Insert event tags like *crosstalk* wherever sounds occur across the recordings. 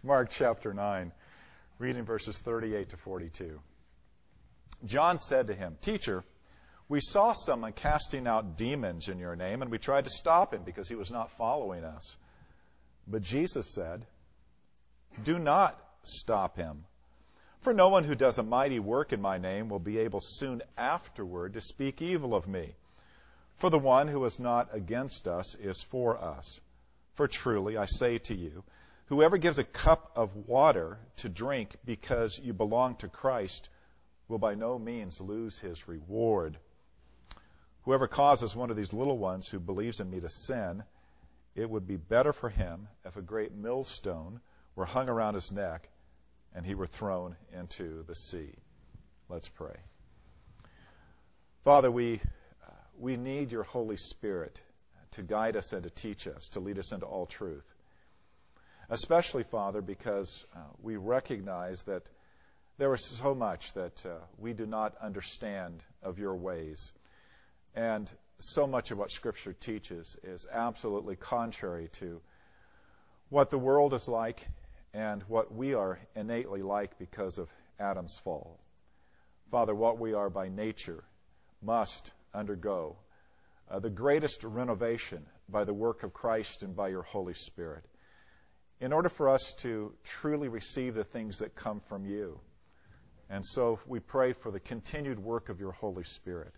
*laughs* Mark chapter 9, reading verses 38 to 42. John said to him, Teacher, we saw someone casting out demons in your name, and we tried to stop him because he was not following us. But Jesus said, Do not stop him. For no one who does a mighty work in my name will be able soon afterward to speak evil of me. For the one who is not against us is for us. For truly, I say to you, whoever gives a cup of water to drink because you belong to Christ will by no means lose his reward. Whoever causes one of these little ones who believes in me to sin, it would be better for him if a great millstone were hung around his neck and he were thrown into the sea. Let's pray. Father, we, we need your Holy Spirit to guide us and to teach us, to lead us into all truth. Especially, Father, because uh, we recognize that there is so much that uh, we do not understand of your ways. And so much of what Scripture teaches is absolutely contrary to what the world is like and what we are innately like because of Adam's fall. Father, what we are by nature must undergo uh, the greatest renovation by the work of Christ and by your Holy Spirit in order for us to truly receive the things that come from you. And so we pray for the continued work of your Holy Spirit,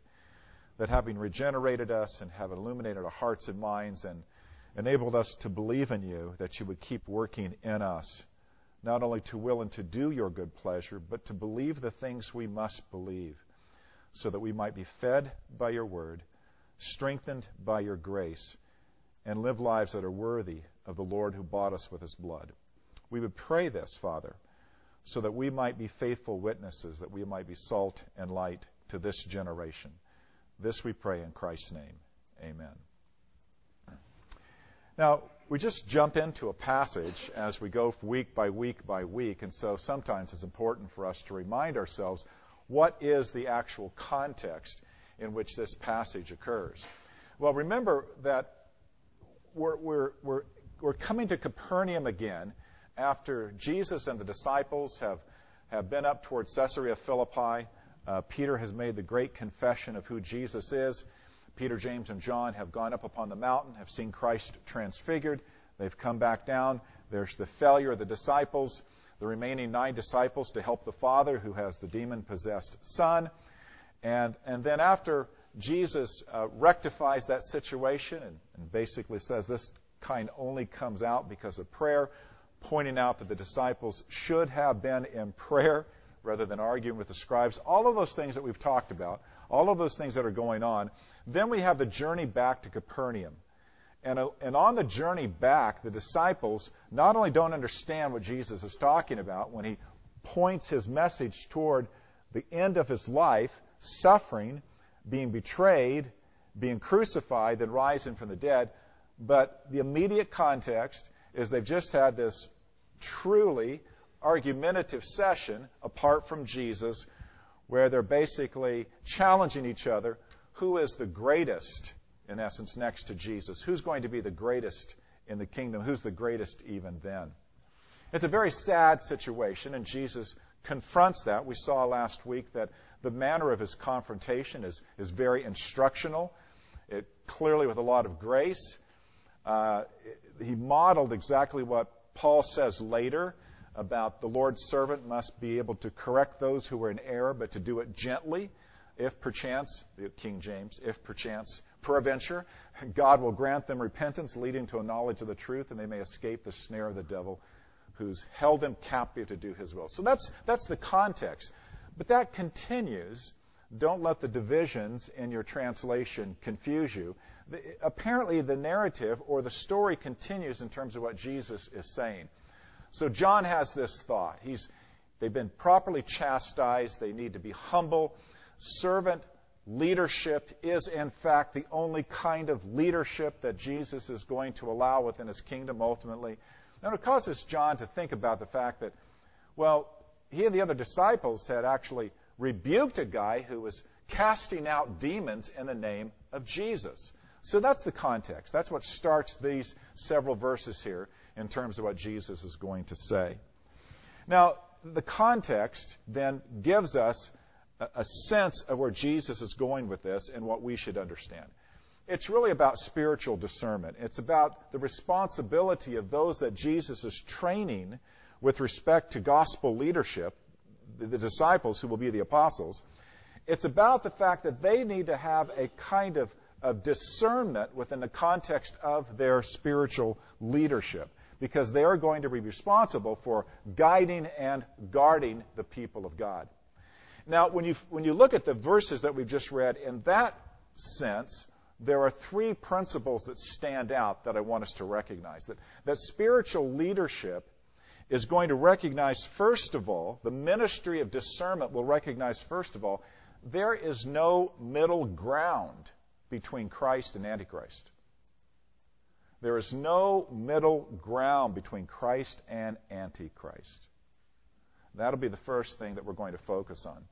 that having regenerated us and have illuminated our hearts and minds and enabled us to believe in you, that you would keep working in us, not only to will and to do your good pleasure, but to believe the things we must believe, so that we might be fed by your word, strengthened by your grace, and live lives that are worthy of the Lord who bought us with his blood. We would pray this, Father, so that we might be faithful witnesses, that we might be salt and light to this generation. This we pray in Christ's name. Amen. Now, we just jump into a passage as we go week by week by week, and so sometimes it's important for us to remind ourselves what is the actual context in which this passage occurs. Well, remember that we're, we're, we're, we're coming to Capernaum again after Jesus and the disciples have, have been up towards Caesarea Philippi. Uh, Peter has made the great confession of who Jesus is. Peter, James, and John have gone up upon the mountain, have seen Christ transfigured. They've come back down. There's the failure of the disciples, the remaining nine disciples to help the Father who has the demon possessed son. And, and then after Jesus uh, rectifies that situation and, and basically says this kind only comes out because of prayer, pointing out that the disciples should have been in prayer rather than arguing with the scribes. All of those things that we've talked about, all of those things that are going on. Then we have the journey back to Capernaum. And, uh, and on the journey back, the disciples not only don't understand what Jesus is talking about when he points his message toward the end of his life, suffering, being betrayed, being crucified, then rising from the dead, but the immediate context is they've just had this truly argumentative session apart from Jesus where they're basically challenging each other who is the greatest, in essence, next to Jesus? Who's going to be the greatest in the kingdom? Who's the greatest even then? It's a very sad situation, and Jesus confronts that. We saw last week that the manner of his confrontation is, is very instructional, it, clearly with a lot of grace. Uh, he modeled exactly what Paul says later about the Lord's servant must be able to correct those who are in error, but to do it gently, if perchance, King James, if perchance, peradventure, God will grant them repentance leading to a knowledge of the truth, and they may escape the snare of the devil who's held them captive to do his will. So that's, that's the context. But that continues. Don't let the divisions in your translation confuse you. Apparently, the narrative or the story continues in terms of what Jesus is saying. So John has this thought. He's, they've been properly chastised. They need to be humble. Servant leadership is, in fact, the only kind of leadership that Jesus is going to allow within his kingdom ultimately. And it causes John to think about the fact that, well, he and the other disciples had actually rebuked a guy who was casting out demons in the name of Jesus. So that's the context. That's what starts these several verses here. in terms of what Jesus is going to say. Now, the context then gives us a, sense of where Jesus is going with this and what we should understand. It's really about spiritual discernment. It's about the responsibility of those that Jesus is training with respect to gospel leadership, the, disciples who will be the apostles. It's about the fact that they need to have a kind of, of discernment within the context of their spiritual leadership because they are going to be responsible for guiding and guarding the people of God. Now, when you, when you look at the verses that we've just read, in that sense, there are three principles that stand out that I want us to recognize. That, that spiritual leadership is going to recognize, first of all, the ministry of discernment will recognize, first of all, there is no middle ground between Christ and Antichrist. There is no middle ground between Christ and Antichrist. That'll be the first thing that we're going to focus on.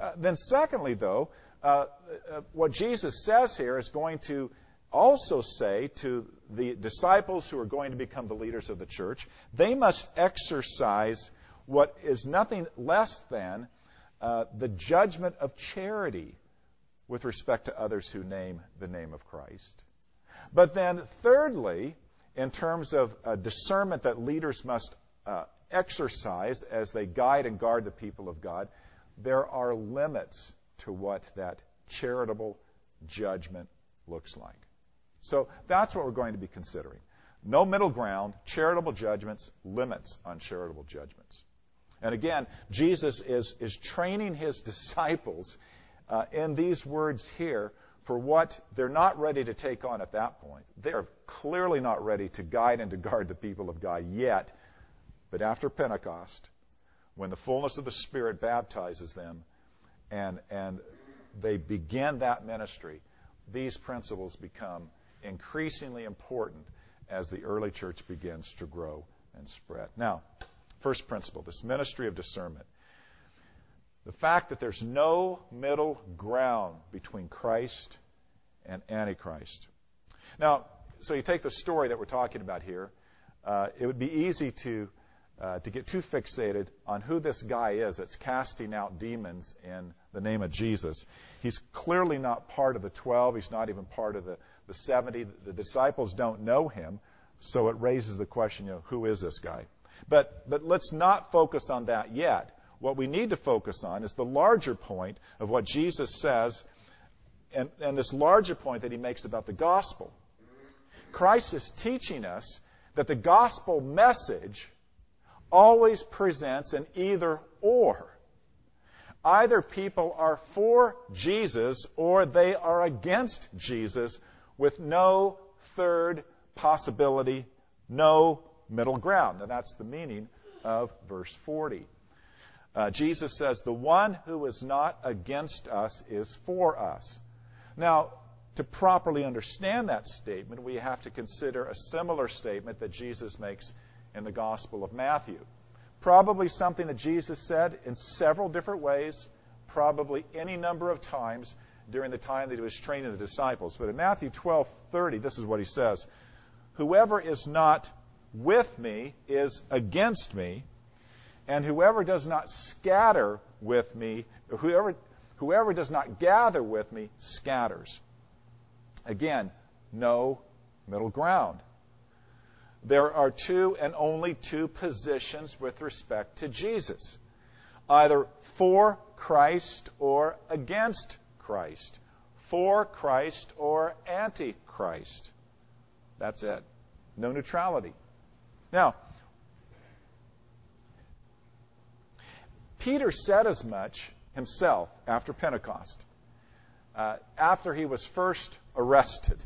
Uh, then, secondly, though, uh, uh, what Jesus says here is going to also say to the disciples who are going to become the leaders of the church, they must exercise what is nothing less than uh, the judgment of charity with respect to others who name the name of Christ. But then, thirdly, in terms of discernment that leaders must uh, exercise as they guide and guard the people of God, there are limits to what that charitable judgment looks like. So that's what we're going to be considering. No middle ground, charitable judgments, limits on charitable judgments. And again, Jesus is, is training his *laughs* disciples uh, in these words here for what they're not ready to take on at that point. They're clearly not ready to guide and to guard the people of God yet. But after Pentecost, when the fullness of the Spirit baptizes them and, and they begin that ministry, these principles become increasingly important as the early church begins to grow and spread. Now, first principle this ministry of discernment. The fact that there's no middle ground between Christ and Antichrist. Now, so you take the story that we're talking about here. Uh, it would be easy to uh, to get too fixated on who this guy is that's casting out demons in the name of Jesus. He's clearly not part of the 12. He's not even part of the, the 70. The, disciples don't know him. So it raises the question, you know, who is this guy? But, but let's not focus on that yet. What we need to focus on is the larger point of what Jesus says and, and this larger point that he makes about the gospel. Christ is teaching us that the gospel message always presents an either or. Either people are for Jesus or they are against Jesus with no third possibility, no middle ground. And that's the meaning of verse 40. Uh, Jesus says, The one who is not against us is for us. Now, to properly understand that statement, we have to consider a similar statement that Jesus makes in the Gospel of Matthew. Probably something that Jesus said in several different ways, probably any number of times during the time that he was training the disciples. But in Matthew 12:30, this is what he says: "Whoever is not with me is against me, and whoever does not scatter with me, whoever whoever does not gather with me scatters." Again, no middle ground there are two and only two positions with respect to Jesus either for Christ or against Christ, for Christ or anti Christ. That's it. No neutrality. Now, Peter said as much himself after Pentecost, uh, after he was first arrested.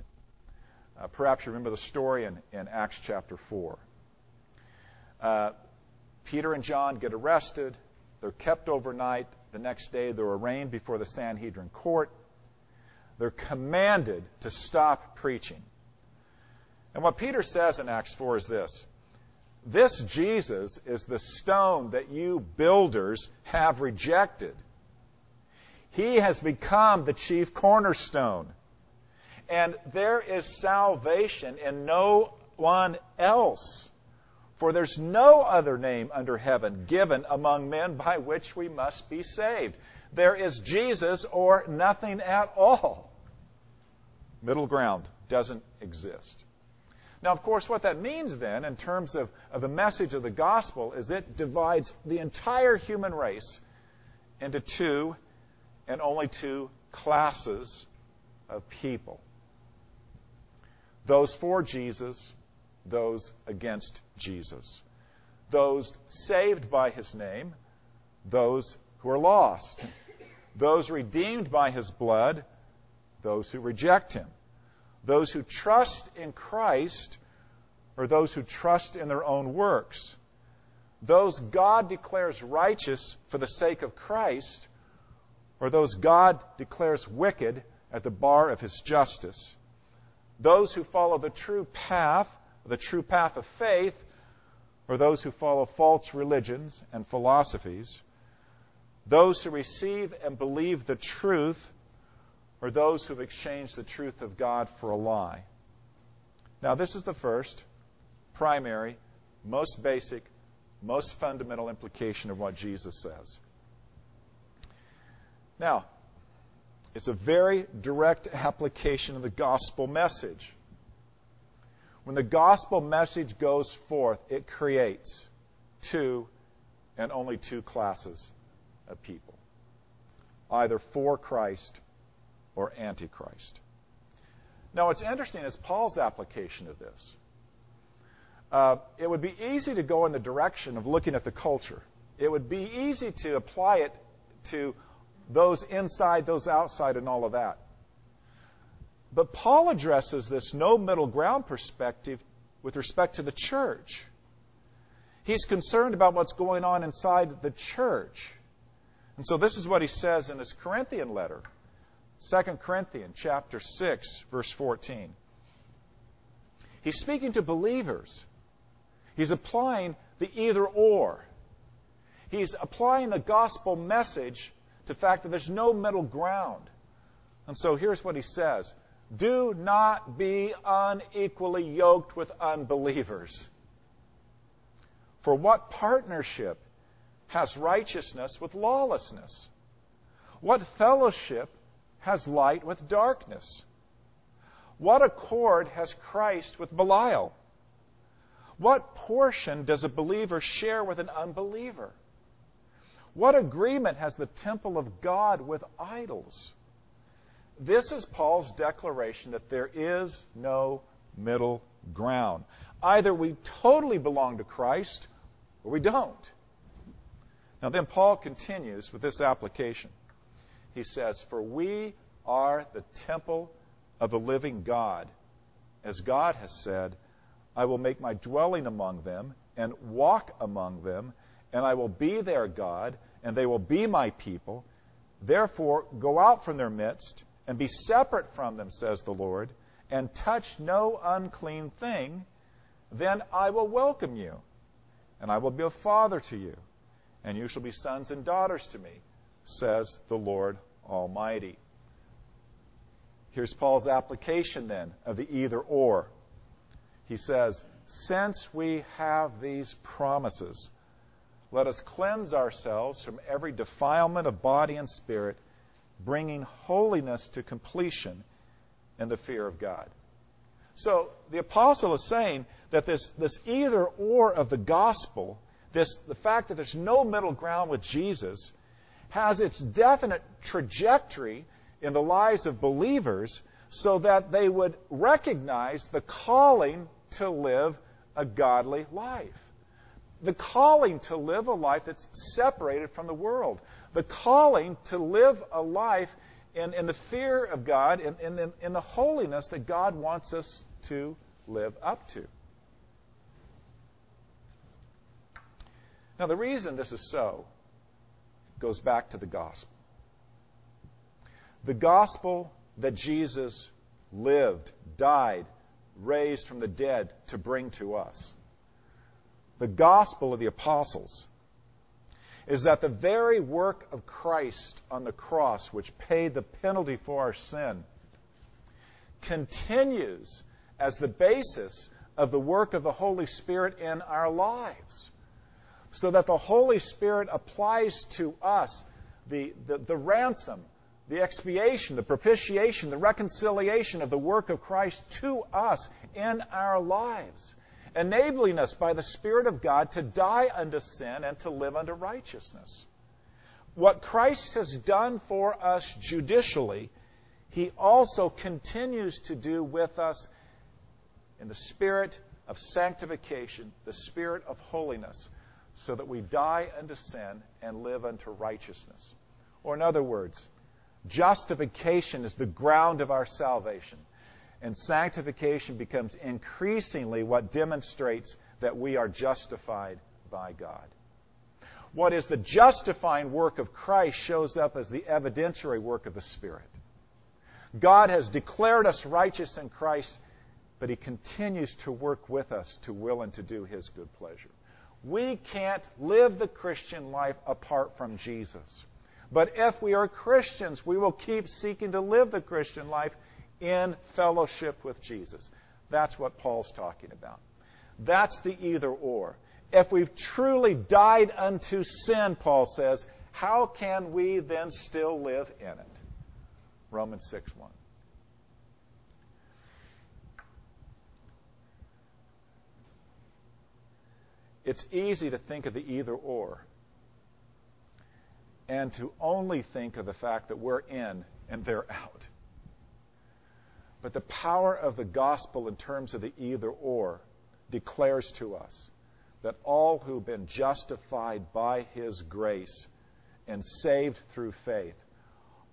Uh, perhaps you remember the story in, in Acts chapter 4. Uh, Peter and John get arrested. They're kept overnight. The next day, they're arraigned before the Sanhedrin court. They're commanded to stop preaching. And what Peter says in Acts 4 is this This Jesus is the stone that you builders have rejected. He has become the chief cornerstone. And there is salvation in no one else. For there's no other name under heaven given among men by which we must be saved. There is Jesus or nothing at all. Middle ground doesn't exist. Now, of course, what that means then, in terms of, of the message of the gospel, is it divides the entire human race into two and only two classes of people those for Jesus, those against Jesus, those saved by his name, those who are lost, those redeemed by his blood, those who reject him, those who trust in Christ, or those who trust in their own works, those God declares righteous for the sake of Christ, or those God declares wicked at the bar of his justice. Those who follow the true path, the true path of faith, or those who follow false religions and philosophies. Those who receive and believe the truth, or those who have exchanged the truth of God for a lie. Now, this is the first, primary, most basic, most fundamental implication of what Jesus says. Now, it's a very direct application of the gospel message. When the gospel message goes forth, it creates two and only two classes of people either for Christ or antichrist. Now, what's interesting is Paul's application of this. Uh, it would be easy to go in the direction of looking at the culture. It would be easy to apply it to those inside, those outside, and all of that. But Paul addresses this no middle ground perspective with respect to the church. He's concerned about what's going on inside the church. And so this is what he says in his Corinthian letter. 2 Corinthians chapter 6 verse 14. He's speaking to believers. He's applying the either or. He's applying the gospel message to the fact that there's no middle ground. And so here's what he says Do not be unequally yoked with unbelievers. For what partnership has righteousness with lawlessness? What fellowship has light with darkness? What accord has Christ with Belial? What portion does a believer share with an unbeliever? What agreement has the temple of God with idols? This is Paul's declaration that there is no middle ground. Either we totally belong to Christ or we don't. Now, then Paul continues with this application. He says, For we are the temple of the living God. As God has said, I will make my dwelling among them and walk among them and I will be their God, and they will be my people. Therefore, go out from their midst, and be separate from them, says the Lord, and touch no unclean thing. Then I will welcome you, and I will be a father to you, and you shall be sons and daughters to me, says the Lord Almighty. Here's Paul's application then of the either or. He says, Since we have these promises, let us cleanse ourselves from every defilement of body and spirit, bringing holiness to completion in the fear of God. So the apostle is saying that this, this either or of the gospel, this, the fact that there's no middle ground with Jesus, has its definite trajectory in the lives of believers so that they would recognize the calling to live a godly life the calling to live a life that's separated from the world, the calling to live a life in, in the fear of God, in, in, in the holiness that God wants us to live up to. Now, the reason this is so goes back to the gospel. The gospel that Jesus lived, died, raised from the dead to bring to us the gospel of the apostles is that the very work of Christ on the cross, which paid the penalty for our sin, continues as the basis of the work of the Holy Spirit in our lives. So that the Holy Spirit applies to us the, the, the ransom, the expiation, the propitiation, the reconciliation of the work of Christ to us in our lives, enabling us by the Spirit of God to die unto sin and to live unto righteousness. What Christ has done for us judicially, He also continues to do with us in the spirit of sanctification, the spirit of holiness, so that we die unto sin and live unto righteousness. Or, in other words, Justification is the ground of our salvation. And sanctification becomes increasingly what demonstrates that we are justified by God. What is the justifying work of Christ shows up as the evidentiary work of the Spirit. God has declared us righteous in Christ, but He continues to work with us to will and to do His good pleasure. We can't live the Christian life apart from Jesus. But if we are Christians, we will keep seeking to live the Christian life in fellowship with Jesus. That's what Paul's talking about. That's the either or. If we've truly died unto sin, Paul says, how can we then still live in it? Romans 6 1. It's easy to think of the either or and to only think of the fact that we're in and they're out. But the power of the gospel in terms of the either or declares to us that all who've been justified by his grace and saved through faith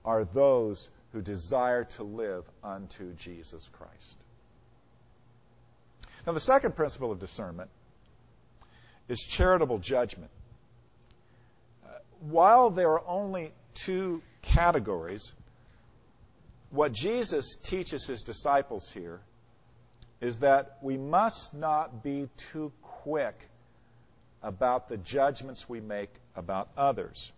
are those who desire to live unto Jesus Christ. Now, the second principle of discernment is charitable judgment uh, while there are only two categories, what Jesus teaches his disciples here is that we must not be too quick about the judgments we make about others.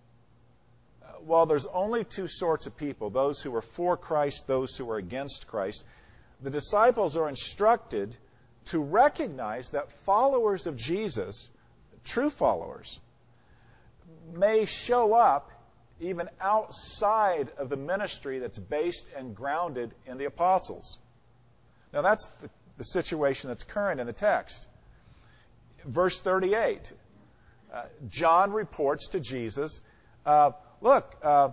Uh, while there's only two sorts of people, those who are for Christ, those who are against Christ, the disciples are instructed to recognize that followers of Jesus, true followers, may show up even outside of the ministry that's based and grounded in the apostles. Now, that's the, the situation that's current in the text. Verse 38 uh, John reports to Jesus, uh, Look, uh,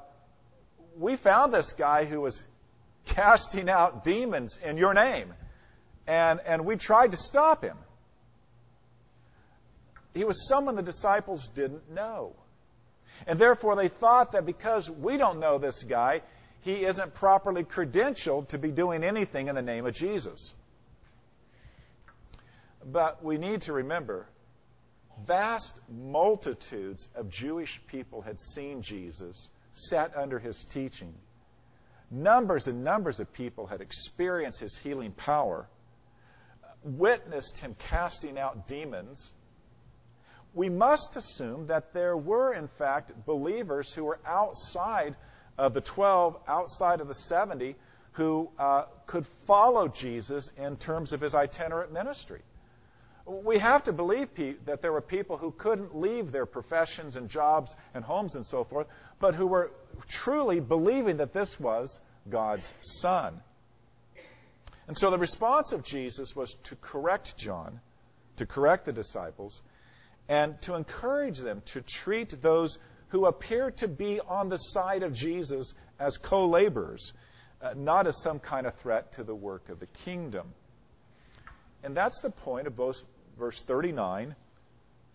we found this guy who was *laughs* casting out demons in your name, and, and we tried to stop him. He was someone the disciples didn't know. And therefore, they thought that because we don't know this guy, he isn't properly credentialed to be doing anything in the name of Jesus. But we need to remember vast multitudes of Jewish people had seen Jesus, sat under his teaching. Numbers and numbers of people had experienced his healing power, witnessed him casting out demons, we must assume that there were, in fact, believers who were outside of the 12, outside of the 70, who uh, could follow Jesus in terms of his itinerant ministry. We have to believe pe- that there were people who couldn't leave their professions and jobs and homes and so forth, but who were truly believing that this was God's Son. And so the response of Jesus was to correct John, to correct the disciples, and to encourage them to treat those who appear to be on the side of Jesus as co laborers, uh, not as some kind of threat to the work of the kingdom. And that's the point of both verse 39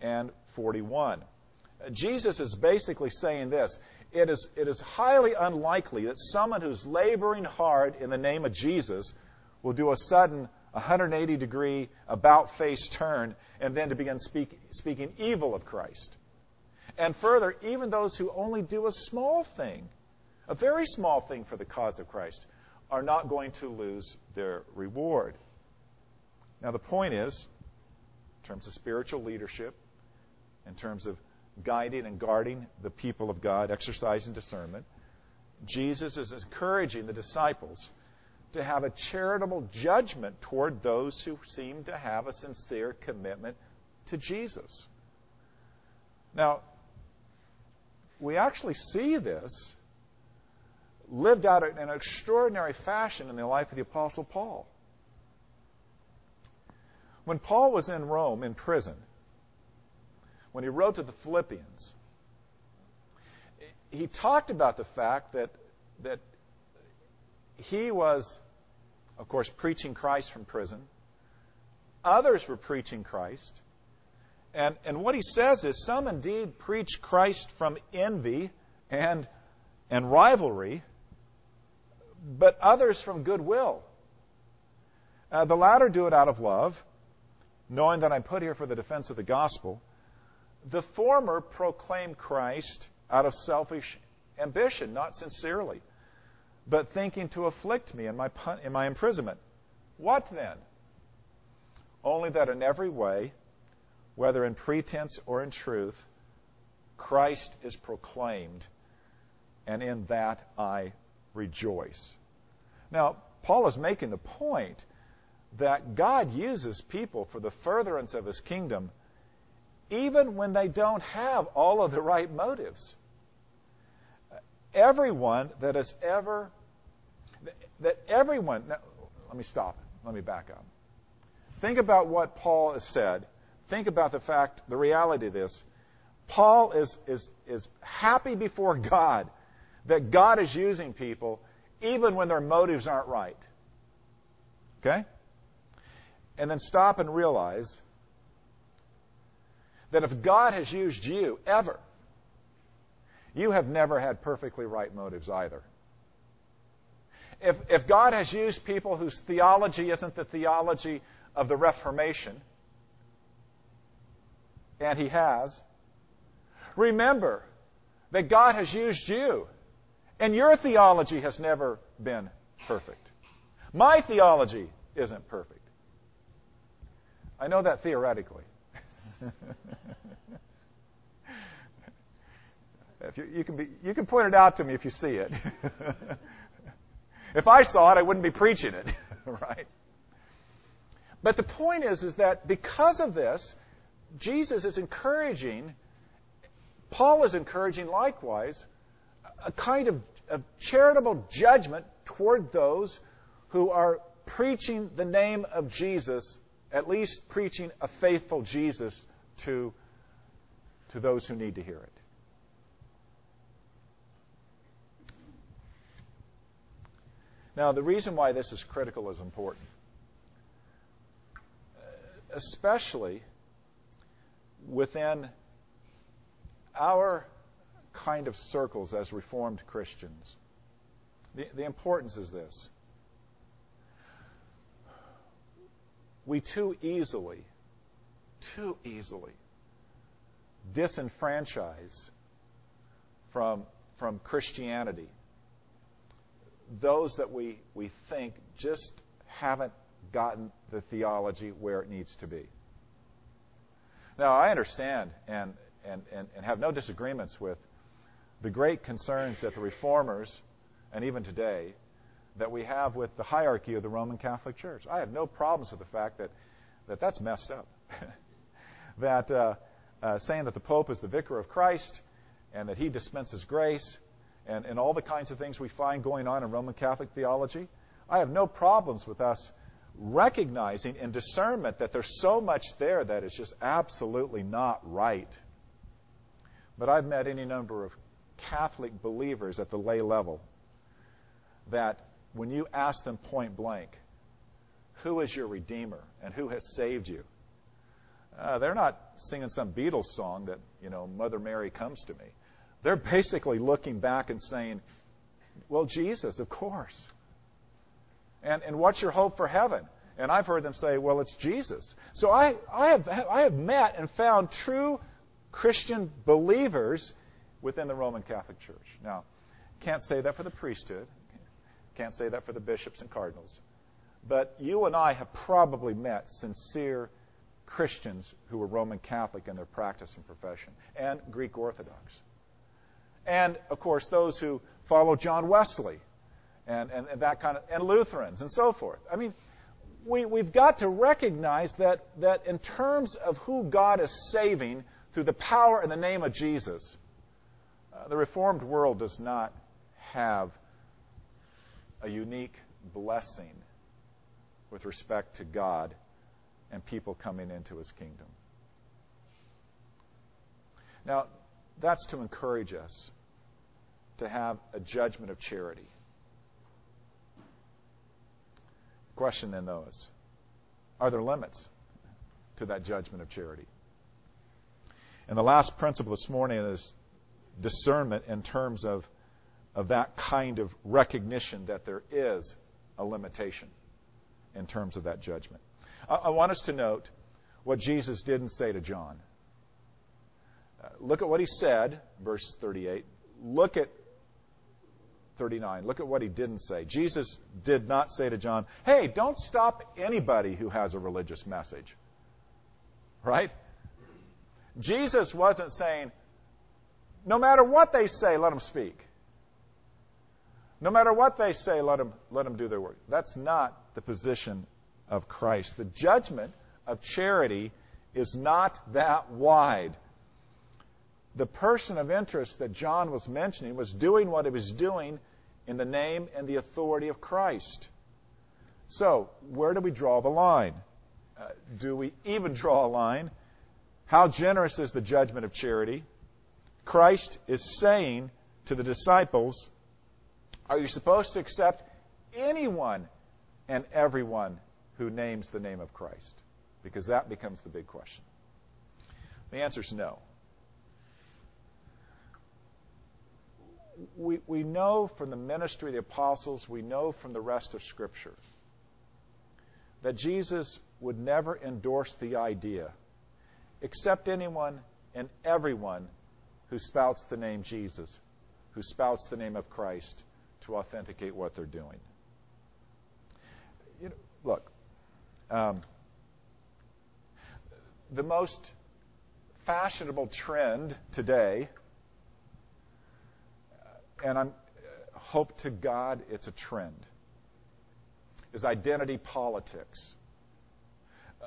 and 41. Uh, Jesus is basically saying this it is, it is highly unlikely that someone who's laboring hard in the name of Jesus will do a sudden 180 degree about face turn and then to begin speak, speaking evil of Christ. And further, even those who only do a small thing, a very small thing for the cause of Christ, are not going to lose their reward. Now, the point is, in terms of spiritual leadership, in terms of guiding and guarding the people of God, exercising discernment, Jesus is encouraging the disciples to have a charitable judgment toward those who seem to have a sincere commitment to Jesus. Now, we actually see this lived out in an extraordinary fashion in the life of the Apostle Paul. When Paul was in Rome in prison, when he wrote to the Philippians, he talked about the fact that, that he was, of course, preaching Christ from prison. Others were preaching Christ. And, and what he says is some indeed preach Christ from envy and, and rivalry, but others from goodwill. Uh, the latter do it out of love, knowing that I'm put here for the defense of the gospel. The former proclaim Christ out of selfish ambition, not sincerely, but thinking to afflict me in my, in my imprisonment. What then? Only that in every way, whether in pretense or in truth, Christ is proclaimed, and in that I rejoice. Now, Paul is making the point that God uses people for the furtherance of his kingdom even when they don't have all of the right motives. Everyone that has ever, that everyone, now, let me stop. Let me back up. Think about what Paul has said. Think about the fact, the reality of this. Paul is, is, is happy before God that God is using people even when their motives aren't right. Okay? And then stop and realize that if God has used you ever, you have never had perfectly right motives either. If, if God has used people whose theology isn't the theology of the Reformation, and He has, remember that God has used you and your theology has never been perfect. My theology isn't perfect. I know that theoretically. *laughs* if you, you, can be, you can point it out to me if you see it. *laughs* if I saw it, I wouldn't be preaching it, *laughs* right? But the point is, is that because of this, Jesus is encouraging, Paul is encouraging likewise, a kind of, of charitable judgment toward those who are preaching the name of Jesus, at least preaching a faithful Jesus to, to those who need to hear it. Now, the reason why this is critical is important. Especially within our kind of circles as Reformed Christians. The, the importance is this. We too easily, too easily disenfranchise from, from Christianity those that we, we think just haven't gotten the theology where it needs to be. Now, I understand and, and, and, and have no disagreements with the great concerns that the reformers, and even today, that we have with the hierarchy of the Roman Catholic Church. I have no problems with the fact that, that that's messed up. *laughs* that uh, uh, saying that the Pope is the vicar of Christ and that he dispenses grace and, and all the kinds of things we find going on in Roman Catholic theology. I have no problems with us recognizing in discernment that there's so much there that is just absolutely not right. But I've met any number of Catholic believers at the lay level that when you ask them point blank, who is your Redeemer and who has saved you? Uh, they're not singing some Beatles song that, you know, Mother Mary comes to me. They're basically looking back and saying, well, Jesus, of course. And, and what's your hope for heaven? And I've heard them say, well, it's Jesus. So I, I, have, I have met and found true Christian believers within the Roman Catholic Church. Now, can't say that for the priesthood, can't say that for the bishops and cardinals, but you and I have probably met sincere Christians who were Roman Catholic in their practice and profession, and Greek Orthodox. And, of course, those who follow John Wesley and, and, and that kind of, and Lutherans and so forth. I mean, we, we've got to recognize that, that in terms of who God is saving through the power and the name of Jesus, uh, the Reformed world does not have a unique blessing with respect to God and people coming into his kingdom. Now, that's to encourage us to have a judgment of charity. Question then, though, is are there limits to that judgment of charity? And the last principle this morning is discernment in terms of, of that kind of recognition that there is a limitation in terms of that judgment. I, I want us to note what Jesus didn't say to John. Uh, look at what he said, verse 38. Look at 39. Look at what he didn't say. Jesus did not say to John, Hey, don't stop anybody who has a religious message. Right? Jesus wasn't saying, No matter what they say, let them speak. No matter what they say, let them, let them do their work. That's not the position of Christ. The judgment of charity is not that wide. The person of interest that John was mentioning was doing what he was doing in the name and the authority of Christ. So, where do we draw the line? Uh, do we even draw a line? How generous is the judgment of charity? Christ is saying to the disciples, Are you supposed to accept anyone and everyone who names the name of Christ? Because that becomes the big question. The answer is no. We, we know from the ministry of the apostles, we know from the rest of Scripture, that Jesus would never endorse the idea, accept anyone and everyone who spouts the name Jesus, who spouts the name of Christ to authenticate what they're doing. You know, look, um, the most fashionable trend today, and I hope to God it's a trend, is identity politics. Uh,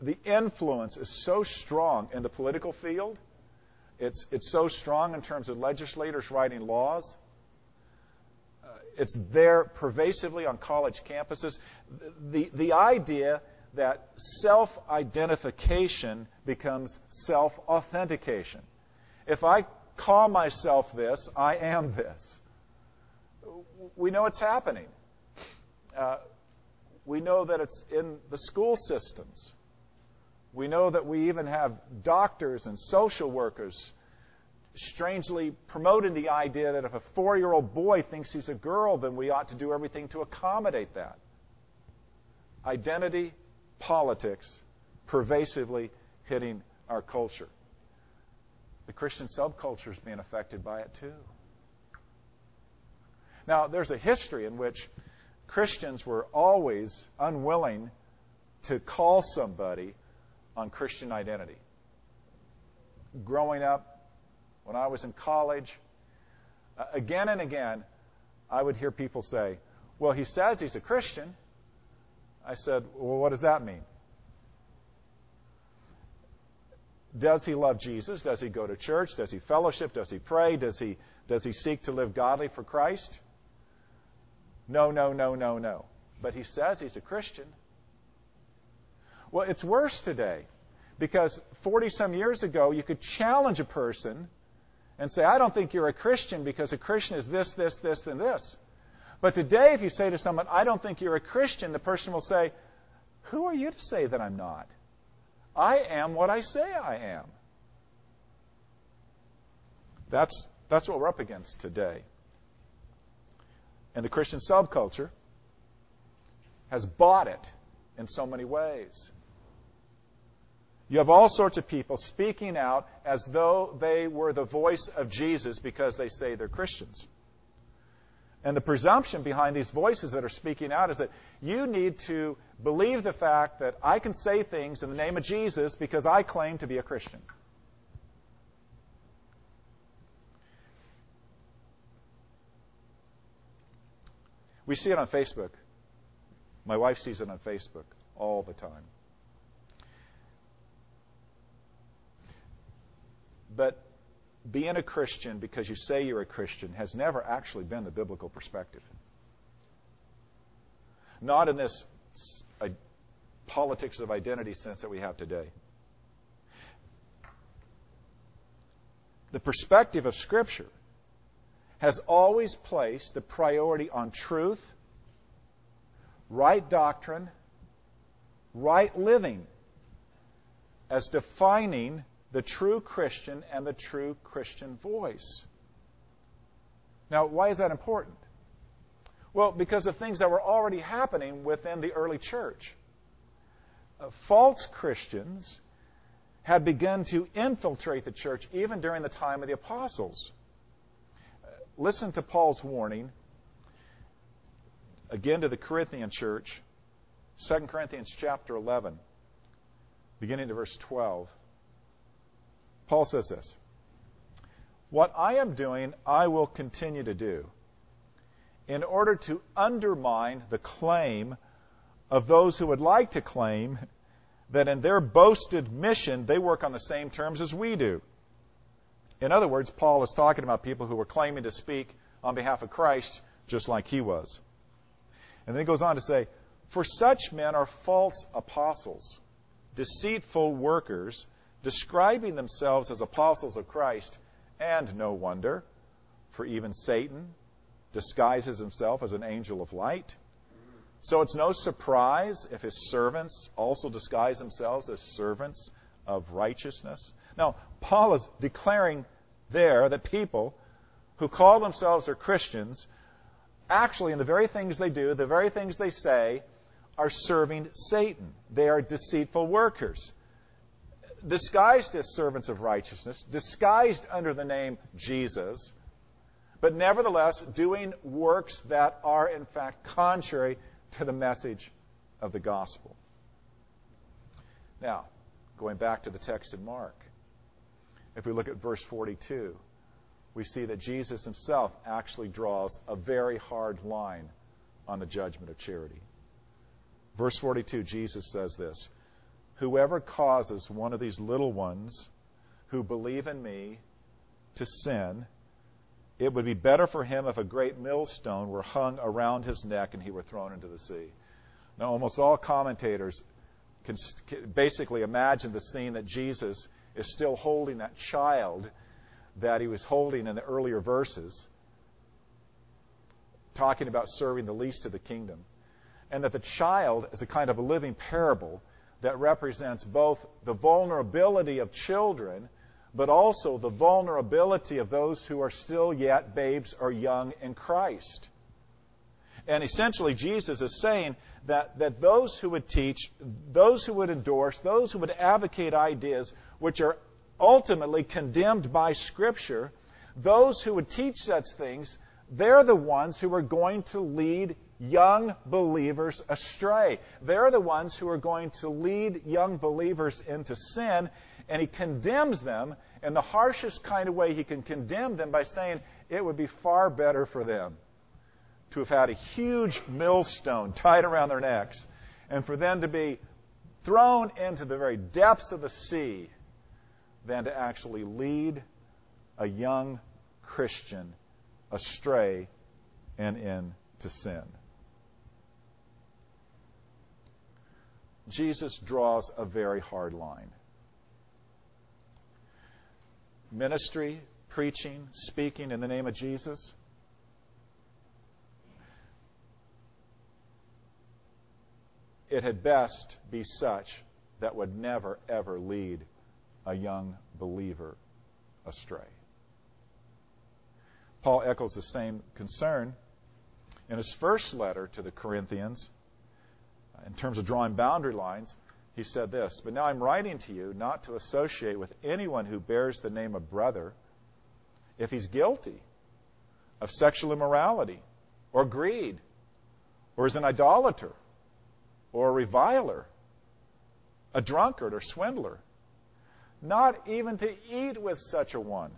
the influence is so strong in the political field. It's, it's so strong in terms of legislators writing laws uh, it's there pervasively on college campuses. The, the idea that self identification becomes self authentication. If I call myself this, I am this. We know it's happening. Uh, we know that it's in the school systems. We know that we even have doctors and social workers strangely promoting the idea that if a four year old boy thinks he's a girl, then we ought to do everything to accommodate that. Identity politics pervasively hitting our culture. The Christian subculture is being affected by it too. Now, there's a history in which Christians were always unwilling to call somebody on Christian identity. Growing up, when I was in college, uh, again and again, I would hear people say, Well, he says he's a Christian. I said, Well, what does that mean? Does he love Jesus? Does he go to church? Does he fellowship? Does he pray? Does he, does he seek to live godly for Christ? No, no, no, no, no. But he says he's a Christian. Well, it's worse today because 40 some years ago, you could challenge a person and say, I don't think you're a Christian because a Christian is this, this, this, and this. But today, if you say to someone, I don't think you're a Christian, the person will say, Who are you to say that I'm not? I am what I say I am. That's, that's what we're up against today. And the Christian subculture has bought it in so many ways. You have all sorts of people speaking out as though they were the voice of Jesus because they say they're Christians. And the presumption behind these voices that are speaking out is that you need to believe the fact that I can say things in the name of Jesus because I claim to be a Christian. We see it on Facebook. My wife sees it on Facebook all the time. But being a Christian because you say you're a Christian has never actually been the biblical perspective. Not in this uh, politics of identity sense that we have today. The perspective of Scripture has always placed the priority on truth, right doctrine, right living as defining the true Christian and the true Christian voice. Now, why is that important? Well, because of things that were already happening within the early church. Uh, false Christians had begun to infiltrate the church even during the time of the apostles. Uh, listen to Paul's warning again to the Corinthian church, 2 Corinthians chapter 11, beginning to verse 12. Paul says this What I am doing, I will continue to do in order to undermine the claim of those who would like to claim that in their boasted mission they work on the same terms as we do. In other words, Paul is talking about people who were claiming to speak on behalf of Christ just like he was. And then he goes on to say, For such men are false apostles, deceitful workers describing themselves as apostles of Christ, and no wonder, for even Satan disguises himself as an angel of light. So it's no surprise if his servants also disguise themselves as servants of righteousness. Now, Paul is declaring there that people who call themselves are Christians, actually, in the very things they do, the very things they say, are serving Satan. They are deceitful workers disguised as servants of righteousness, disguised under the name Jesus, but nevertheless doing works that are, in fact, contrary to the message of the gospel. Now, going back to the text in Mark, if we look at verse 42, we see that Jesus himself actually draws a very hard line on the judgment of charity. Verse 42, Jesus says this Whoever causes one of these little ones who believe in me to sin, it would be better for him if a great millstone were hung around his neck and he were thrown into the sea. Now, almost all commentators can basically imagine the scene that Jesus is still holding that child that he was holding in the earlier verses, talking about serving the least of the kingdom, and that the child is a kind of a living parable that represents both the vulnerability of children, but also the vulnerability of those who are still yet babes or young in Christ. And essentially, Jesus is saying that, that those who would teach, those who would endorse, those who would advocate ideas which are ultimately condemned by Scripture, those who would teach such things, they're the ones who are going to lead young believers astray. They're the ones who are going to lead young believers into sin, and he condemns them in the harshest kind of way he can condemn them by saying it would be far better for them to have had a huge millstone tied around their necks and for them to be thrown into the very depths of the sea than to actually lead a young Christian astray and into sin. Jesus draws a very hard line. Ministry, preaching, speaking in the name of Jesus. It had best be such that would never, ever lead a young believer astray. Paul echoes the same concern in his first letter to the Corinthians in terms of drawing boundary lines, he said this But now I'm writing to you not to associate with anyone who bears the name of brother if he's guilty of sexual immorality or greed or is an idolater or a reviler, a drunkard or swindler. Not even to eat with such a one.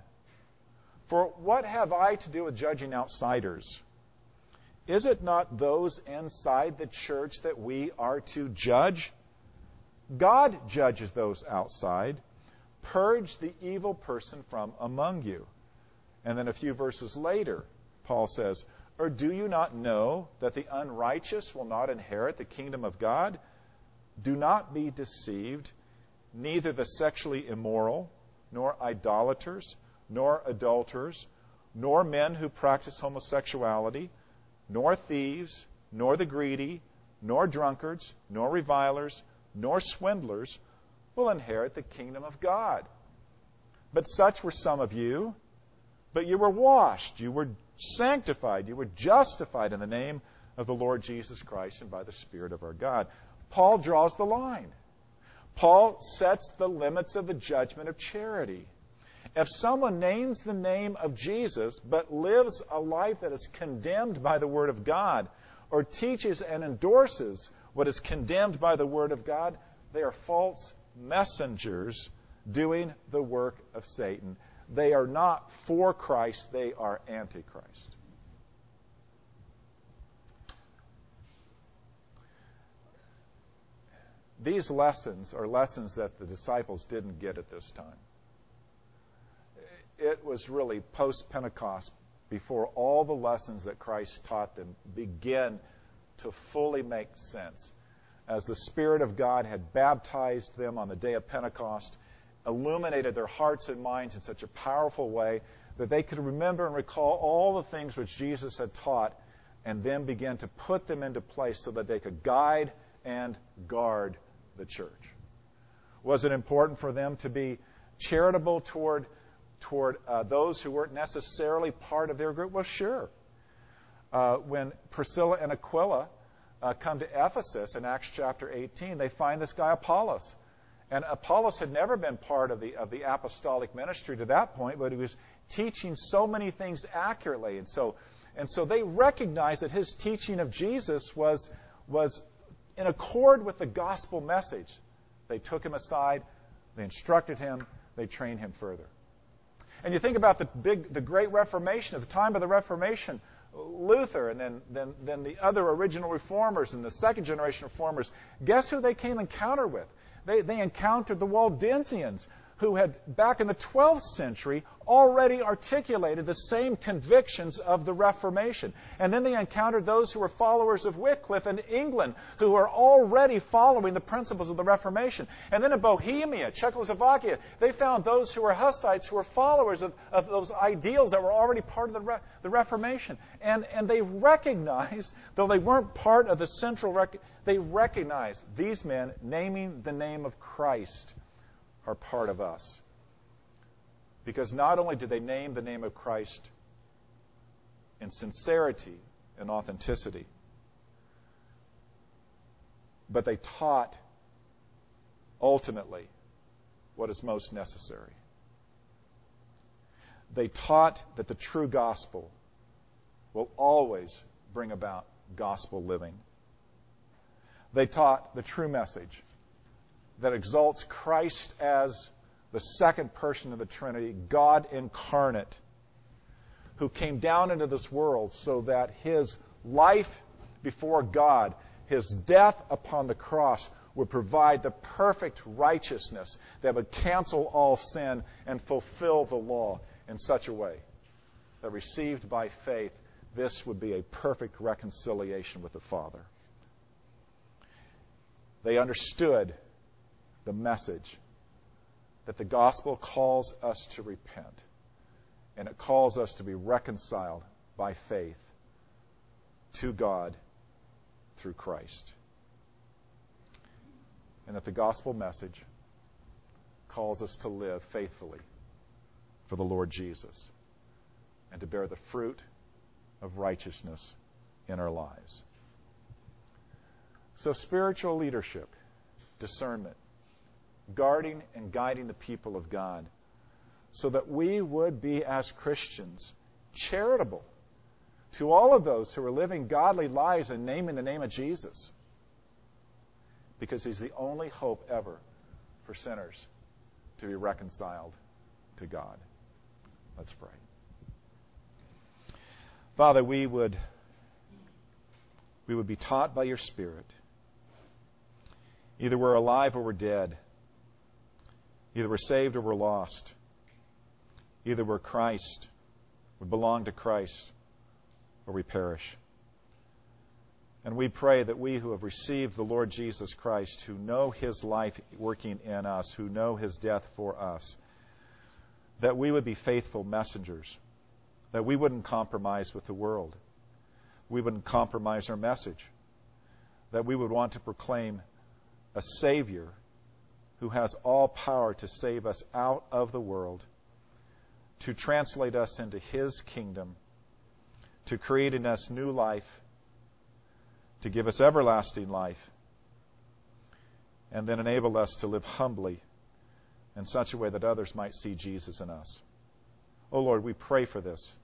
For what have I to do with judging outsiders? Is it not those inside the church that we are to judge? God judges those outside. Purge the evil person from among you. And then a few verses later, Paul says, Or do you not know that the unrighteous will not inherit the kingdom of God? Do not be deceived. Neither the sexually immoral, nor idolaters, nor adulterers, nor men who practice homosexuality, nor thieves, nor the greedy, nor drunkards, nor revilers, nor swindlers will inherit the kingdom of God. But such were some of you. But you were washed, you were sanctified, you were justified in the name of the Lord Jesus Christ and by the Spirit of our God. Paul draws the line. Paul sets the limits of the judgment of charity. If someone names the name of Jesus but lives a life that is condemned by the Word of God, or teaches and endorses what is condemned by the Word of God, they are false messengers doing the work of Satan. They are not for Christ, they are antichrist. These lessons are lessons that the disciples didn't get at this time. It was really post Pentecost before all the lessons that Christ taught them begin to fully make sense. As the Spirit of God had baptized them on the day of Pentecost, illuminated their hearts and minds in such a powerful way that they could remember and recall all the things which Jesus had taught and then begin to put them into place so that they could guide and guard the church. Was it important for them to be charitable toward, toward uh, those who weren't necessarily part of their group? Well, sure. Uh, when Priscilla and Aquila uh, come to Ephesus in Acts chapter 18, they find this guy Apollos and Apollos had never been part of the, of the apostolic ministry to that point, but he was teaching so many things accurately. And so, and so they recognized that his teaching of Jesus was, was in accord with the gospel message. They took him aside, they instructed him, they trained him further. And you think about the big, the great Reformation, at the time of the Reformation, Luther and then, then, then the other original reformers and the second generation reformers, guess who they came encounter with? They, they encountered the Waldensians, who had, back in the 12th century, already articulated the same convictions of the Reformation. And then they encountered those who were followers of Wycliffe in England, who were already following the principles of the Reformation. And then in Bohemia, Czechoslovakia, they found those who were Hussites, who were followers of, of those ideals that were already part of the, Re- the Reformation. And, and they recognized, though they weren't part of the central, rec- they recognized these men naming the name of Christ are part of us. Because not only did they name the name of Christ in sincerity and authenticity, but they taught ultimately what is most necessary. They taught that the true gospel will always bring about gospel living. They taught the true message that exalts Christ as the second person of the Trinity, God incarnate, who came down into this world so that his life before God, his death upon the cross, would provide the perfect righteousness that would cancel all sin and fulfill the law in such a way that received by faith, this would be a perfect reconciliation with the Father. They understood the message that the gospel calls us to repent and it calls us to be reconciled by faith to God through Christ. And that the gospel message calls us to live faithfully for the Lord Jesus and to bear the fruit of righteousness in our lives. So, spiritual leadership, discernment, guarding and guiding the people of God so that we would be, as Christians, charitable to all of those who are living godly lives and naming the name of Jesus. Because he's the only hope ever for sinners to be reconciled to God. Let's pray. Father, we would we would be taught by your Spirit. Either we're alive or we're dead. Either we're saved or we're lost. Either we're Christ, we belong to Christ, or we perish. And we pray that we who have received the Lord Jesus Christ, who know his life working in us, who know his death for us, that we would be faithful messengers, that we wouldn't compromise with the world, we wouldn't compromise our message, that we would want to proclaim a Savior who has all power to save us out of the world, to translate us into his kingdom, to create in us new life to give us everlasting life, and then enable us to live humbly in such a way that others might see Jesus in us. Oh Lord, we pray for this.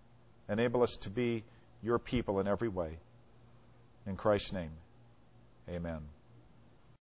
Enable us to be your people in every way. In Christ's name, amen.